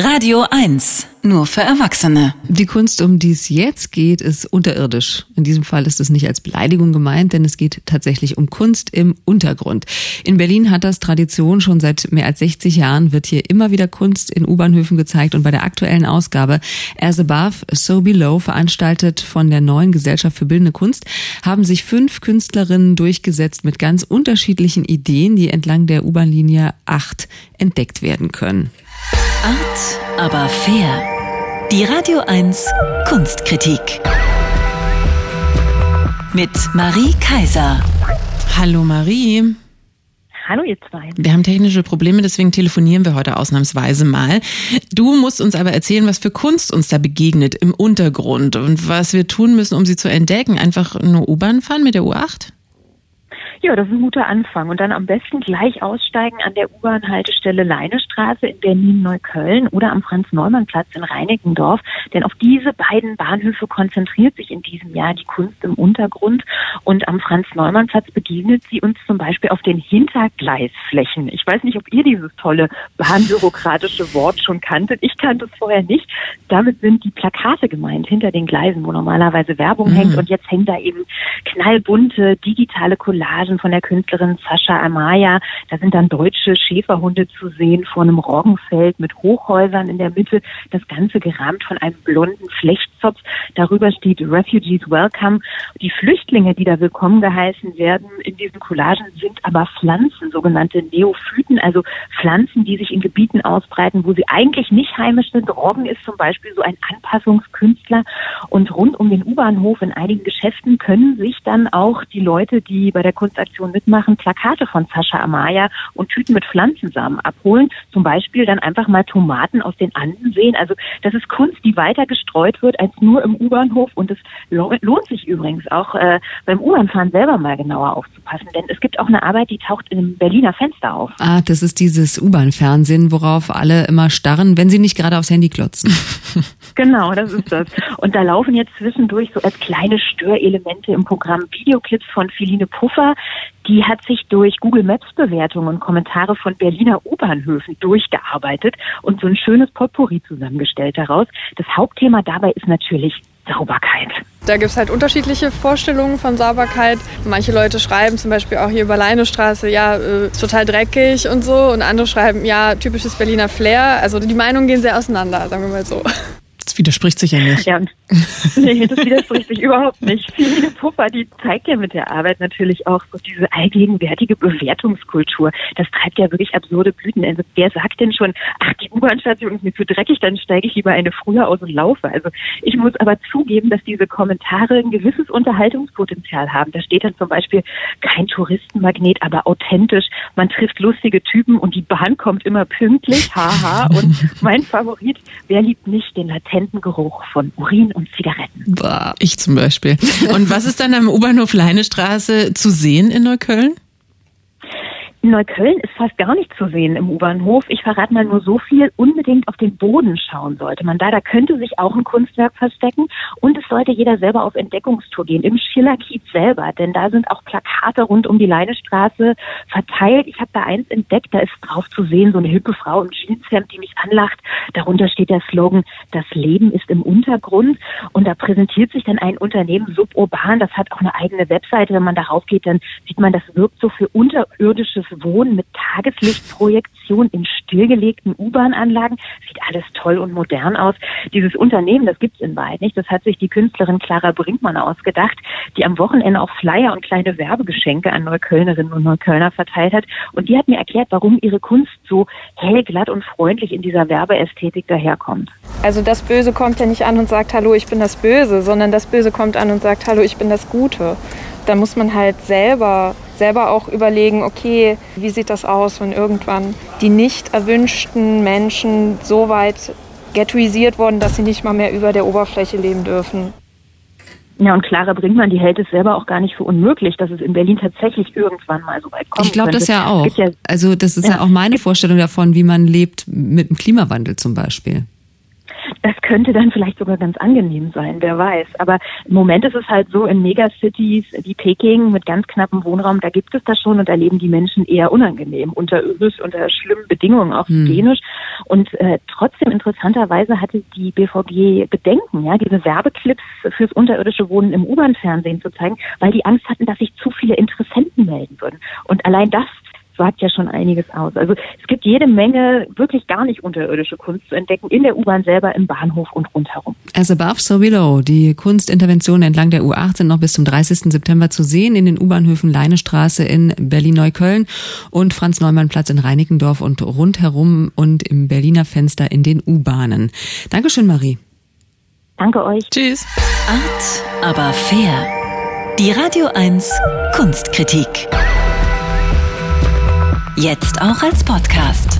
Radio 1, nur für Erwachsene. Die Kunst, um die es jetzt geht, ist unterirdisch. In diesem Fall ist es nicht als Beleidigung gemeint, denn es geht tatsächlich um Kunst im Untergrund. In Berlin hat das Tradition. Schon seit mehr als 60 Jahren wird hier immer wieder Kunst in U-Bahnhöfen gezeigt und bei der aktuellen Ausgabe As Above, So Below, veranstaltet von der neuen Gesellschaft für Bildende Kunst, haben sich fünf Künstlerinnen durchgesetzt mit ganz unterschiedlichen Ideen, die entlang der U-Bahn-Linie 8 entdeckt werden können. Art, aber fair. Die Radio 1 Kunstkritik. Mit Marie Kaiser. Hallo Marie. Hallo ihr zwei. Wir haben technische Probleme, deswegen telefonieren wir heute ausnahmsweise mal. Du musst uns aber erzählen, was für Kunst uns da begegnet im Untergrund und was wir tun müssen, um sie zu entdecken. Einfach eine U-Bahn fahren mit der U8? Ja, das ist ein guter Anfang. Und dann am besten gleich aussteigen an der U-Bahn-Haltestelle Leinestraße in Berlin-Neukölln oder am Franz-Neumann-Platz in Reinickendorf. Denn auf diese beiden Bahnhöfe konzentriert sich in diesem Jahr die Kunst im Untergrund. Und am Franz-Neumann-Platz begegnet sie uns zum Beispiel auf den Hintergleisflächen. Ich weiß nicht, ob ihr dieses tolle bahnbürokratische Wort schon kanntet. Ich kannte es vorher nicht. Damit sind die Plakate gemeint hinter den Gleisen, wo normalerweise Werbung mhm. hängt. Und jetzt hängen da eben knallbunte digitale Collagen Reportagen von der Künstlerin Sascha Amaya. Da sind dann deutsche Schäferhunde zu sehen vor einem Roggenfeld mit Hochhäusern in der Mitte. Das Ganze gerahmt von einem blonden Flechtzopf. Darüber steht Refugees Welcome. Die Flüchtlinge, die da willkommen geheißen werden in diesen Collagen, sind aber Pflanzen, sogenannte Neophyten, also Pflanzen, die sich in Gebieten ausbreiten, wo sie eigentlich nicht heimisch sind. Roggen ist zum Beispiel so ein Anpassungskünstler. Und rund um den U-Bahnhof in einigen Geschäften können sich dann auch die Leute, die bei der Kunst Kunstaktion mitmachen, Plakate von Sascha Amaya und Tüten mit Pflanzensamen abholen. Zum Beispiel dann einfach mal Tomaten aus den Anden sehen. Also das ist Kunst, die weiter gestreut wird als nur im U-Bahnhof. Und es lohnt sich übrigens auch äh, beim U-Bahnfahren selber mal genauer aufzupassen. Denn es gibt auch eine Arbeit, die taucht im Berliner Fenster auf. Ah, das ist dieses U-Bahn-Fernsehen, worauf alle immer starren, wenn sie nicht gerade aufs Handy klotzen. genau, das ist das. Und da laufen jetzt zwischendurch so als kleine Störelemente im Programm Videoclips von Philine Puffer, die hat sich durch Google Maps Bewertungen und Kommentare von Berliner U-Bahnhöfen durchgearbeitet und so ein schönes Potpourri zusammengestellt daraus. Das Hauptthema dabei ist natürlich Sauberkeit. Da gibt es halt unterschiedliche Vorstellungen von Sauberkeit. Manche Leute schreiben zum Beispiel auch hier über Leinestraße, ja, äh, total dreckig und so. Und andere schreiben, ja, typisches Berliner Flair. Also die Meinungen gehen sehr auseinander, sagen wir mal so widerspricht sich ja nicht. Ja, nee, das widerspricht sich überhaupt nicht. Philine Puffer, die zeigt ja mit der Arbeit natürlich auch so diese allgegenwärtige Bewertungskultur. Das treibt ja wirklich absurde Blüten. Also wer sagt denn schon, ach, die U-Bahn-Station ist mir zu dreckig, dann steige ich lieber eine früher aus und laufe. Also ich muss aber zugeben, dass diese Kommentare ein gewisses Unterhaltungspotenzial haben. Da steht dann zum Beispiel kein Touristenmagnet, aber authentisch. Man trifft lustige Typen und die Bahn kommt immer pünktlich. Haha. und mein Favorit, wer liebt nicht den latenten Geruch von Urin und Zigaretten. Boah, ich zum Beispiel. Und was ist dann am U-Bahnhof Leinestraße zu sehen in Neukölln? In Neukölln ist fast gar nicht zu sehen im U-Bahnhof. Ich verrate mal nur so viel. Unbedingt auf den Boden schauen sollte man da. Da könnte sich auch ein Kunstwerk verstecken. Und es sollte jeder selber auf Entdeckungstour gehen. Im Schillerkiez selber. Denn da sind auch Plakate rund um die Leinestraße verteilt. Ich habe da eins entdeckt. Da ist drauf zu sehen, so eine hippe Frau im Jeanshemd, die mich anlacht. Darunter steht der Slogan, das Leben ist im Untergrund. Und da präsentiert sich dann ein Unternehmen suburban. Das hat auch eine eigene Webseite. Wenn man darauf geht, dann sieht man, das wirkt so für unterirdisches Wohnen mit Tageslichtprojektion in stillgelegten U-Bahn-Anlagen. Sieht alles toll und modern aus. Dieses Unternehmen, das gibt's in Wahrheit nicht. Das hat sich die Künstlerin Clara Brinkmann ausgedacht, die am Wochenende auch Flyer und kleine Werbegeschenke an Neuköllnerinnen und Neuköllner verteilt hat. Und die hat mir erklärt, warum ihre Kunst so hell, glatt und freundlich in dieser Werbeästhetik daherkommt. Also das Böse kommt ja nicht an und sagt, hallo, ich bin das Böse, sondern das Böse kommt an und sagt, hallo, ich bin das Gute. Da muss man halt selber selber auch überlegen, okay, wie sieht das aus, wenn irgendwann die nicht erwünschten Menschen so weit ghettoisiert wurden, dass sie nicht mal mehr über der Oberfläche leben dürfen. Ja, und Clara Brinkmann, die hält es selber auch gar nicht für unmöglich, dass es in Berlin tatsächlich irgendwann mal so weit kommt. Ich glaube das ja auch. Ja, also das ist ja, ja auch meine Vorstellung davon, wie man lebt mit dem Klimawandel zum Beispiel. Das könnte dann vielleicht sogar ganz angenehm sein, wer weiß. Aber im Moment ist es halt so, in Megacities wie Peking mit ganz knappem Wohnraum, da gibt es das schon und da leben die Menschen eher unangenehm, unterirdisch, unter schlimmen Bedingungen, auch hm. hygienisch. Und äh, trotzdem interessanterweise hatte die BVG Bedenken, ja, diese Werbeclips fürs unterirdische Wohnen im U-Bahn-Fernsehen zu zeigen, weil die Angst hatten, dass sich zu viele Interessenten melden würden. Und allein das sagt ja schon einiges aus. Also es gibt jede Menge wirklich gar nicht unterirdische Kunst zu entdecken in der U-Bahn selber, im Bahnhof und rundherum. As above, so below. Die Kunstinterventionen entlang der U8 sind noch bis zum 30. September zu sehen in den U-Bahnhöfen Leinestraße in Berlin-Neukölln und Franz-Neumann-Platz in Reinickendorf und rundherum und im Berliner Fenster in den U-Bahnen. Dankeschön, Marie. Danke euch. Tschüss. Art, aber fair. Die Radio 1 Kunstkritik. Jetzt auch als Podcast.